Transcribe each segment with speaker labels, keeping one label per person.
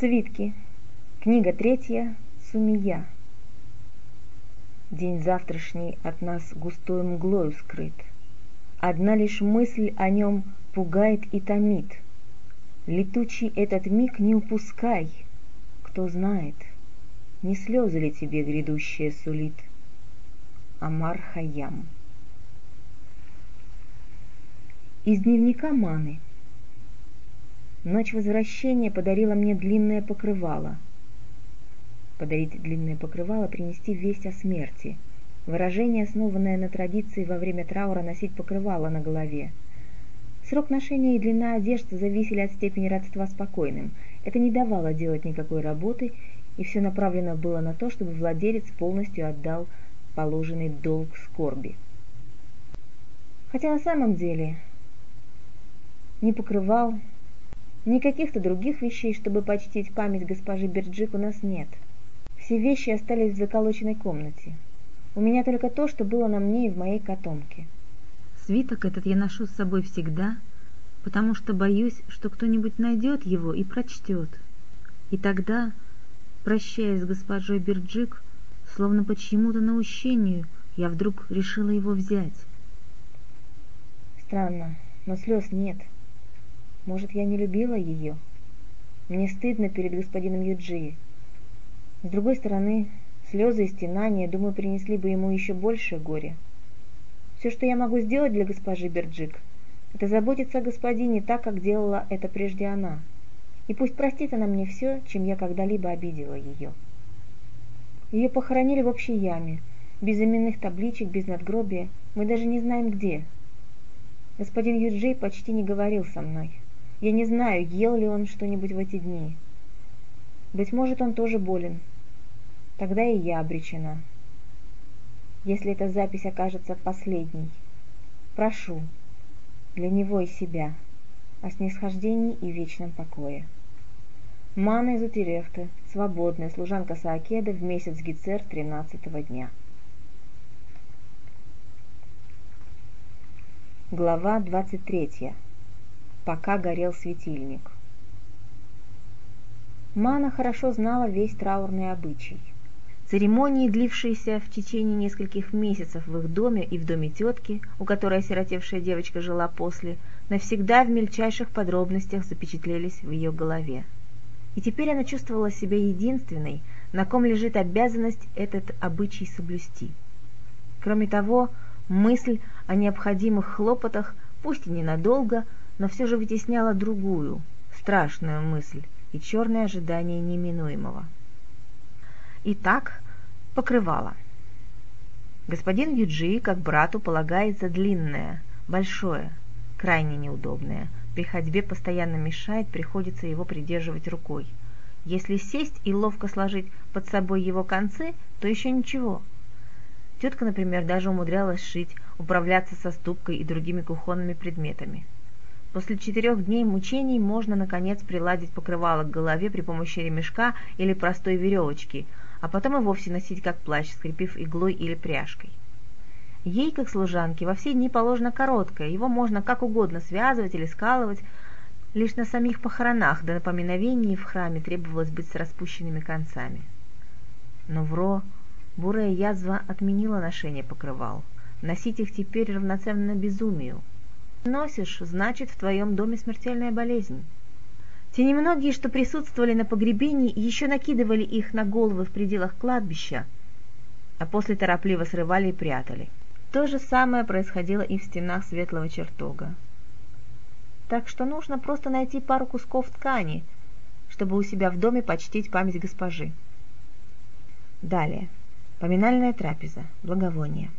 Speaker 1: Свитки. Книга третья. Сумия. День завтрашний от нас густой мглою скрыт. Одна лишь мысль о нем пугает и томит. Летучий этот миг не упускай. Кто знает, не слезы ли тебе грядущее сулит. Амар Хаям. Из дневника Маны. Ночь возвращения подарила мне длинное покрывало — подарить длинное покрывало, принести весть о смерти. Выражение, основанное на традиции во время траура носить покрывало на голове. Срок ношения и длина одежды зависели от степени родства с покойным. Это не давало делать никакой работы, и все направлено было на то, чтобы владелец полностью отдал положенный долг скорби. Хотя на самом деле ни покрывал, ни каких-то других вещей, чтобы почтить память госпожи Берджик, у нас нет – все вещи остались в заколоченной комнате. У меня только то, что было на мне и в моей котомке.
Speaker 2: Свиток этот я ношу с собой всегда, потому что боюсь, что кто-нибудь найдет его и прочтет. И тогда, прощаясь с госпожой Бирджик, словно по чьему-то наущению, я вдруг решила его взять.
Speaker 1: Странно, но слез нет. Может, я не любила ее? Мне стыдно перед господином Юджи. С другой стороны, слезы и стенания, думаю, принесли бы ему еще больше горя. Все, что я могу сделать для госпожи Берджик, это заботиться о господине так, как делала это прежде она. И пусть простит она мне все, чем я когда-либо обидела ее. Ее похоронили в общей яме, без именных табличек, без надгробия, мы даже не знаем где. Господин Юджей почти не говорил со мной. Я не знаю, ел ли он что-нибудь в эти дни. Быть может, он тоже болен, тогда и я обречена. Если эта запись окажется последней, прошу для него и себя о снисхождении и вечном покое. Мана из Утерехта, свободная служанка Саакеда в месяц Гицер тринадцатого дня. Глава двадцать третья. Пока горел светильник. Мана хорошо знала весь траурный обычай. Церемонии, длившиеся в течение нескольких месяцев в их доме и в доме тетки, у которой осиротевшая девочка жила после, навсегда в мельчайших подробностях запечатлелись в ее голове. И теперь она чувствовала себя единственной, на ком лежит обязанность этот обычай соблюсти. Кроме того, мысль о необходимых хлопотах, пусть и ненадолго, но все же вытесняла другую, страшную мысль и черное ожидание неминуемого. Итак, покрывало. Господин Юджи, как брату, полагается длинное, большое, крайне неудобное. При ходьбе постоянно мешает, приходится его придерживать рукой. Если сесть и ловко сложить под собой его концы, то еще ничего. Тетка, например, даже умудрялась шить, управляться со ступкой и другими кухонными предметами. После четырех дней мучений можно, наконец, приладить покрывало к голове при помощи ремешка или простой веревочки – а потом и вовсе носить как плащ, скрепив иглой или пряжкой. Ей, как служанке, во все дни положено короткое, его можно как угодно связывать или скалывать, лишь на самих похоронах до напоминовений в храме требовалось быть с распущенными концами. Но Вро, бурая язва, отменила ношение покрывал. Носить их теперь равноценно безумию. Носишь, значит, в твоем доме смертельная болезнь. Те немногие, что присутствовали на погребении, еще накидывали их на головы в пределах кладбища, а после торопливо срывали и прятали. То же самое происходило и в стенах светлого чертога. Так что нужно просто найти пару кусков ткани, чтобы у себя в доме почтить память госпожи. Далее. Поминальная трапеза, благовония.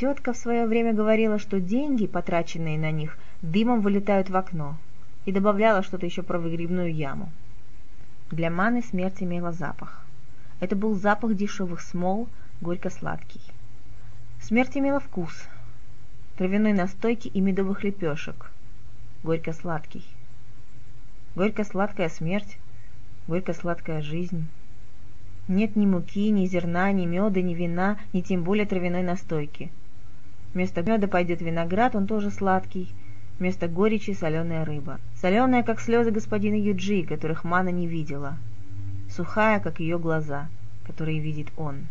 Speaker 1: Тетка в свое время говорила, что деньги, потраченные на них, дымом вылетают в окно, и добавляла что-то еще про выгребную яму. Для маны смерть имела запах. Это был запах дешевых смол, горько-сладкий. Смерть имела вкус. Травяной настойки и медовых лепешек. Горько-сладкий. Горько-сладкая смерть, горько-сладкая жизнь. Нет ни муки, ни зерна, ни меда, ни вина, ни тем более травяной настойки. Вместо меда пойдет виноград, он тоже сладкий, Вместо горечи соленая рыба. Соленая, как слезы господина Юджи, которых Мана не видела. Сухая, как ее глаза, которые видит он.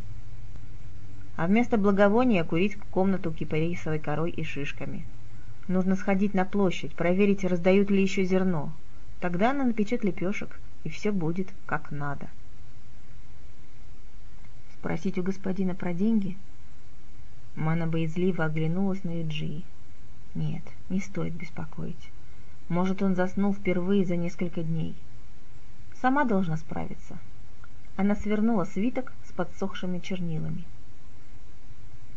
Speaker 1: А вместо благовония курить комнату кипарисовой корой и шишками. Нужно сходить на площадь, проверить, раздают ли еще зерно. Тогда она напечет лепешек, и все будет как надо. Спросить у господина про деньги? Мана боязливо оглянулась на Юджи. Нет, не стоит беспокоить. Может, он заснул впервые за несколько дней. Сама должна справиться. Она свернула свиток с подсохшими чернилами.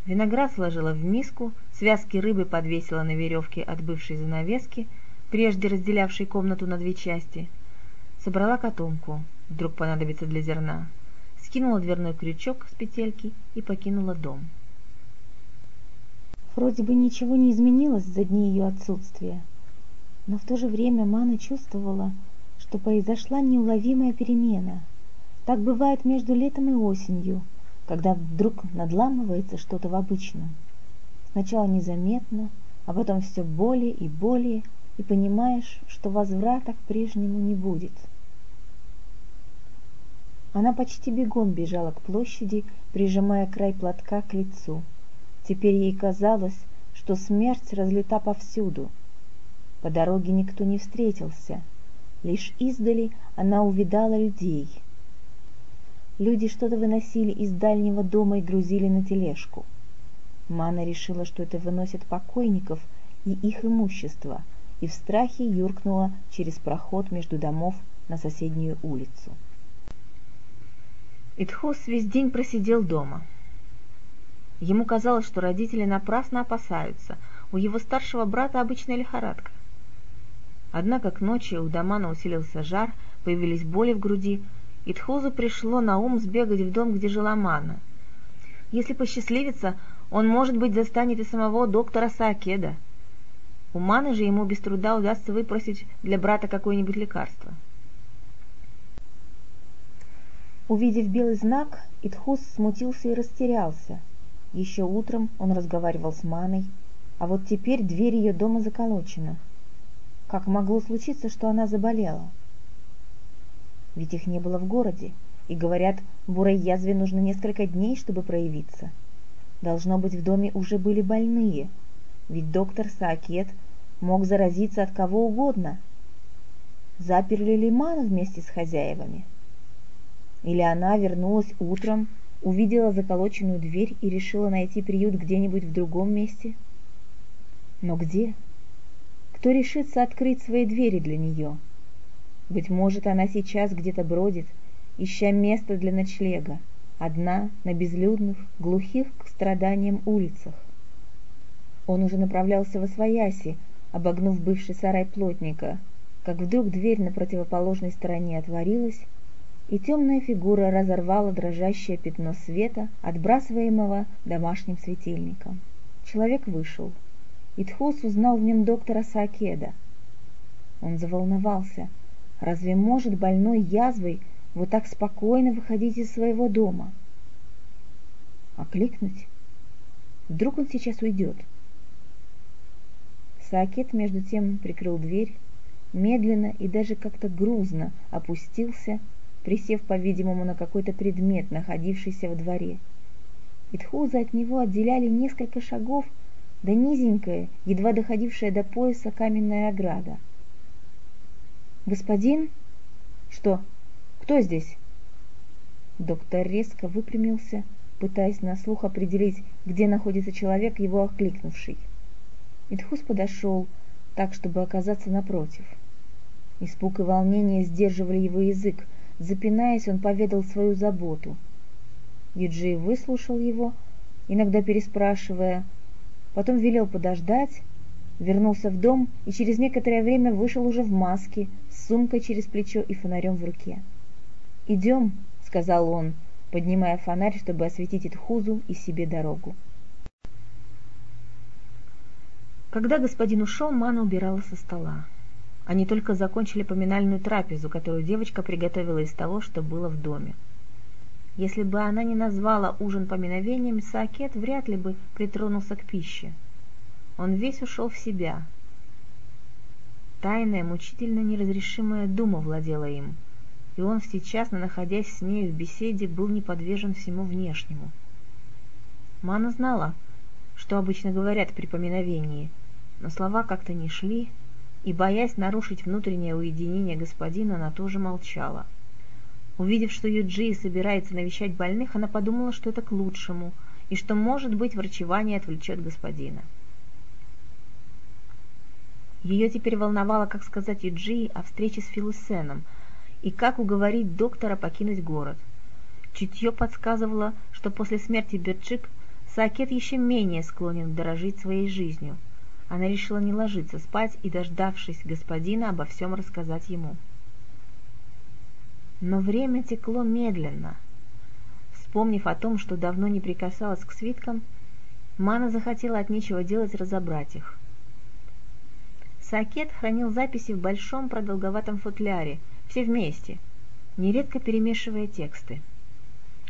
Speaker 1: Виноград сложила в миску, связки рыбы подвесила на веревке от бывшей занавески, прежде разделявшей комнату на две части. Собрала котомку, вдруг понадобится для зерна, скинула дверной крючок с петельки и покинула дом.
Speaker 2: Вроде бы ничего не изменилось за дни ее отсутствия, но в то же время Мана чувствовала, что произошла неуловимая перемена. Так бывает между летом и осенью, когда вдруг надламывается что-то в обычном. Сначала незаметно, а потом все более и более, и понимаешь, что возврата к прежнему не будет. Она почти бегом бежала к площади, прижимая край платка к лицу. Теперь ей казалось, что смерть разлита повсюду. По дороге никто не встретился. Лишь издали она увидала людей. Люди что-то выносили из дальнего дома и грузили на тележку. Мана решила, что это выносят покойников и их имущество, и в страхе юркнула через проход между домов на соседнюю улицу.
Speaker 1: Итхус весь день просидел дома. Ему казалось, что родители напрасно опасаются. У его старшего брата обычная лихорадка. Однако к ночи у Дамана усилился жар, появились боли в груди, и Тхузу пришло на ум сбегать в дом, где жила Мана. Если посчастливится, он, может быть, застанет и самого доктора Саакеда. У Маны же ему без труда удастся выпросить для брата какое-нибудь лекарство.
Speaker 2: Увидев белый знак, Итхус смутился и растерялся – еще утром он разговаривал с Маной, а вот теперь дверь ее дома заколочена. Как могло случиться, что она заболела? Ведь их не было в городе, и говорят, бурой язве нужно несколько дней, чтобы проявиться. Должно быть, в доме уже были больные, ведь доктор Саакет мог заразиться от кого угодно. Заперли ли Ману вместе с хозяевами? Или она вернулась утром увидела заколоченную дверь и решила найти приют где-нибудь в другом месте. Но где? Кто решится открыть свои двери для нее? Быть может, она сейчас где-то бродит, ища место для ночлега, одна на безлюдных, глухих к страданиям улицах. Он уже направлялся во свояси, обогнув бывший сарай плотника, как вдруг дверь на противоположной стороне отворилась, и темная фигура разорвала дрожащее пятно света, отбрасываемого домашним светильником. Человек вышел. Итхус узнал в нем доктора Саакеда. Он заволновался. Разве может больной язвой вот так спокойно выходить из своего дома? Окликнуть? Вдруг он сейчас уйдет? Саакет между тем прикрыл дверь, медленно и даже как-то грузно опустился присев, по-видимому, на какой-то предмет, находившийся в дворе. Итхуза от него отделяли несколько шагов, да низенькая, едва доходившая до пояса каменная ограда. «Господин?» «Что? Кто здесь?» Доктор резко выпрямился, пытаясь на слух определить, где находится человек, его окликнувший. Итхус подошел так, чтобы оказаться напротив. Испуг и волнение сдерживали его язык, Запинаясь, он поведал свою заботу. Юджи выслушал его, иногда переспрашивая, потом велел подождать, вернулся в дом и через некоторое время вышел уже в маске, с сумкой через плечо и фонарем в руке. «Идем», — сказал он, поднимая фонарь, чтобы осветить Итхузу и себе дорогу.
Speaker 1: Когда господин ушел, Мана убирала со стола. Они только закончили поминальную трапезу, которую девочка приготовила из того, что было в доме. Если бы она не назвала ужин поминовением, Саакет вряд ли бы притронулся к пище. Он весь ушел в себя. Тайная, мучительно неразрешимая дума владела им, и он сейчас, находясь с ней в беседе, был не подвержен всему внешнему. Мана знала, что обычно говорят при поминовении, но слова как-то не шли, и, боясь нарушить внутреннее уединение господина, она тоже молчала. Увидев, что Юджи собирается навещать больных, она подумала, что это к лучшему, и что, может быть, врачевание отвлечет господина. Ее теперь волновало, как сказать Юджи о встрече с Филусеном и как уговорить доктора покинуть город. Чутье подсказывало, что после смерти Берчик Сакет еще менее склонен дорожить своей жизнью. Она решила не ложиться спать и, дождавшись господина, обо всем рассказать ему. Но время текло медленно. Вспомнив о том, что давно не прикасалась к свиткам, Мана захотела от нечего делать разобрать их. Сакет хранил записи в большом продолговатом футляре, все вместе, нередко перемешивая тексты.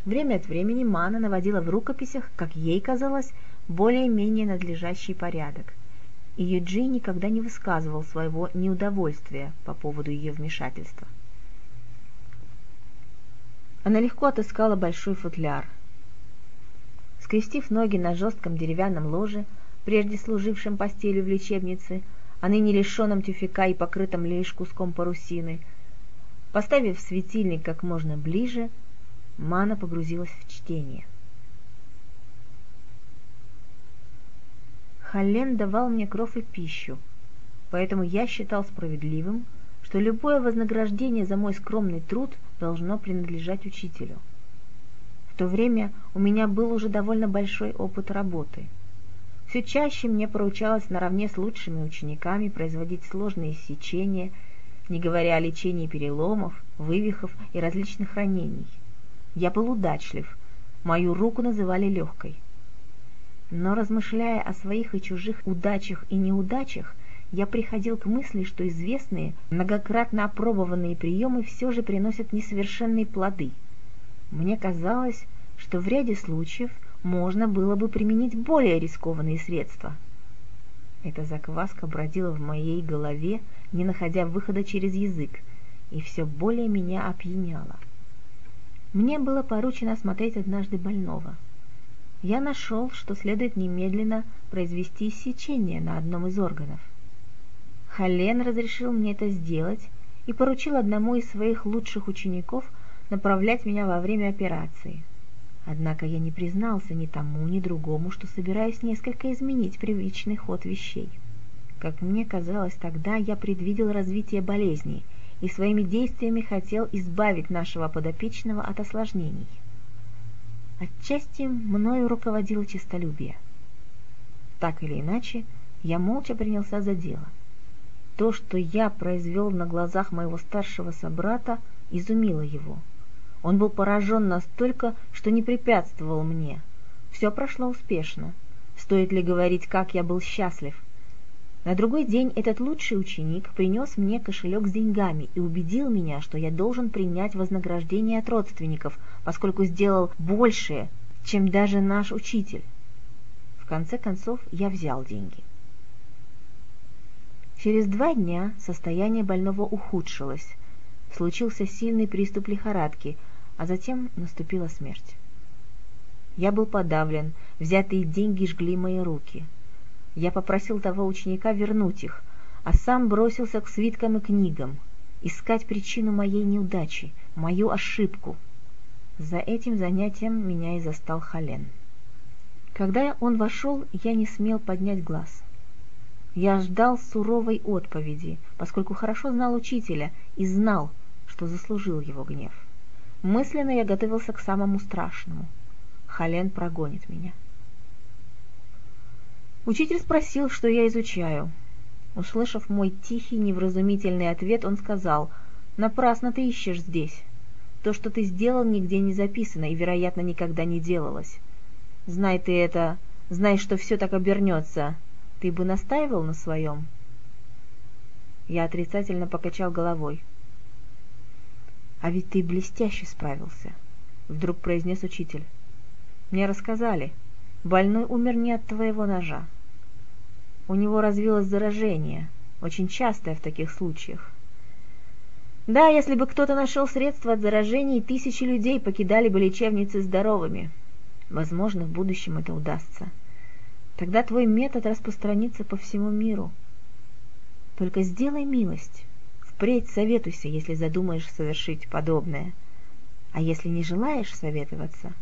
Speaker 1: Время от времени Мана наводила в рукописях, как ей казалось, более-менее надлежащий порядок, и Юджи никогда не высказывал своего неудовольствия по поводу ее вмешательства. Она легко отыскала большой футляр. Скрестив ноги на жестком деревянном ложе, прежде служившем постелью в лечебнице, а ныне лишенном тюфяка и покрытом лишь куском парусины. Поставив светильник как можно ближе, Мана погрузилась в чтение. Халлен давал мне кров и пищу, поэтому я считал справедливым, что любое вознаграждение за мой скромный труд должно принадлежать учителю. В то время у меня был уже довольно большой опыт работы – все чаще мне поручалось наравне с лучшими учениками производить сложные сечения, не говоря о лечении переломов, вывихов и различных ранений. Я был удачлив, мою руку называли легкой. Но размышляя о своих и чужих удачах и неудачах, я приходил к мысли, что известные, многократно опробованные приемы все же приносят несовершенные плоды. Мне казалось, что в ряде случаев – можно было бы применить более рискованные средства. Эта закваска бродила в моей голове, не находя выхода через язык, и все более меня опьяняла. Мне было поручено осмотреть однажды больного. Я нашел, что следует немедленно произвести сечение на одном из органов. Хален разрешил мне это сделать и поручил одному из своих лучших учеников направлять меня во время операции – Однако я не признался ни тому, ни другому, что собираюсь несколько изменить привычный ход вещей. Как мне казалось тогда, я предвидел развитие болезни и своими действиями хотел избавить нашего подопечного от осложнений. Отчасти мною руководило честолюбие. Так или иначе, я молча принялся за дело. То, что я произвел на глазах моего старшего собрата, изумило его – он был поражен настолько, что не препятствовал мне. Все прошло успешно. Стоит ли говорить, как я был счастлив? На другой день этот лучший ученик принес мне кошелек с деньгами и убедил меня, что я должен принять вознаграждение от родственников, поскольку сделал большее, чем даже наш учитель. В конце концов, я взял деньги. Через два дня состояние больного ухудшилось. Случился сильный приступ лихорадки – а затем наступила смерть. Я был подавлен, взятые деньги жгли мои руки. Я попросил того ученика вернуть их, а сам бросился к свиткам и книгам, искать причину моей неудачи, мою ошибку. За этим занятием меня и застал Хален. Когда он вошел, я не смел поднять глаз. Я ждал суровой отповеди, поскольку хорошо знал учителя и знал, что заслужил его гнев. Мысленно я готовился к самому страшному. Хален прогонит меня. Учитель спросил, что я изучаю. Услышав мой тихий, невразумительный ответ, он сказал, «Напрасно ты ищешь здесь. То, что ты сделал, нигде не записано и, вероятно, никогда не делалось. Знай ты это, знай, что все так обернется. Ты бы настаивал на своем?» Я отрицательно покачал головой. «А ведь ты блестяще справился», — вдруг произнес учитель. «Мне рассказали, больной умер не от твоего ножа. У него развилось заражение, очень частое в таких случаях. Да, если бы кто-то нашел средства от заражений, тысячи людей покидали бы лечебницы здоровыми. Возможно, в будущем это удастся. Тогда твой метод распространится по всему миру. Только сделай милость. Впредь советуйся, если задумаешь совершить подобное. А если не желаешь советоваться,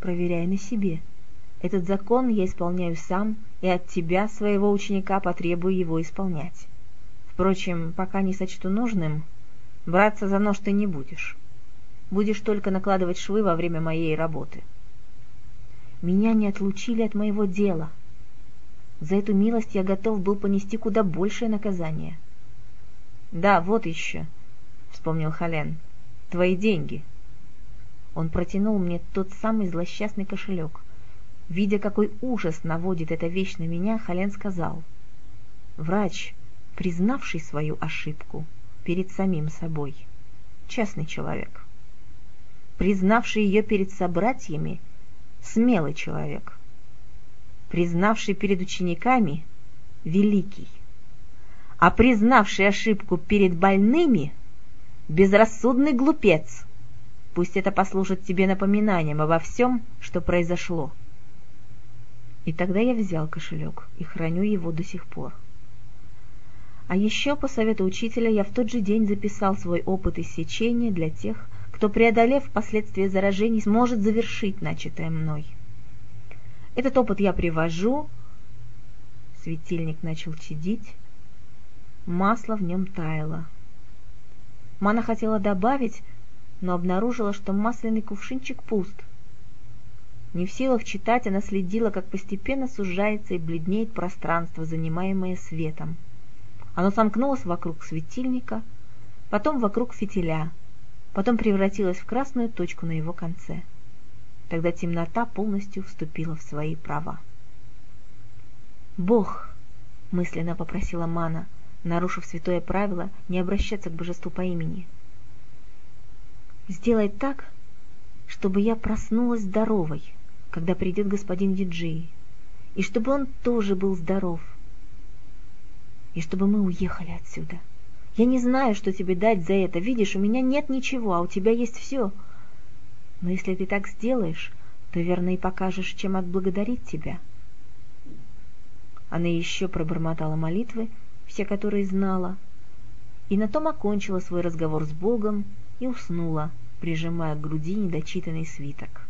Speaker 1: проверяй на себе. Этот закон я исполняю сам, и от тебя, своего ученика, потребую его исполнять. Впрочем, пока не сочту нужным, браться за нож ты не будешь. Будешь только накладывать швы во время моей работы. Меня не отлучили от моего дела. За эту милость я готов был понести куда большее наказание. «Да, вот еще», — вспомнил Хален, — «твои деньги». Он протянул мне тот самый злосчастный кошелек. Видя, какой ужас наводит эта вещь на меня, Хален сказал, «Врач, признавший свою ошибку перед самим собой, честный человек, признавший ее перед собратьями, смелый человек, признавший перед учениками, великий, а признавший ошибку перед больными, безрассудный глупец. Пусть это послужит тебе напоминанием обо всем, что произошло. И тогда я взял кошелек и храню его до сих пор. А еще, по совету учителя, я в тот же день записал свой опыт иссечения для тех, кто, преодолев последствия заражений, сможет завершить начатое мной. Этот опыт я привожу. Светильник начал чадить. Масло в нем таяло. Мана хотела добавить, но обнаружила, что масляный кувшинчик пуст. Не в силах читать, она следила, как постепенно сужается и бледнеет пространство, занимаемое светом. Оно сомкнулось вокруг светильника, потом вокруг фитиля, потом превратилось в красную точку на его конце. Тогда темнота полностью вступила в свои права. «Бог!» — мысленно попросила Мана, нарушив святое правило не обращаться к божеству по имени. «Сделай так, чтобы я проснулась здоровой, когда придет господин Диджей, и чтобы он тоже был здоров, и чтобы мы уехали отсюда. Я не знаю, что тебе дать за это. Видишь, у меня нет ничего, а у тебя есть все. Но если ты так сделаешь, то верно и покажешь, чем отблагодарить тебя. Она еще пробормотала молитвы, все которые знала, и на том окончила свой разговор с Богом и уснула, прижимая к груди недочитанный свиток.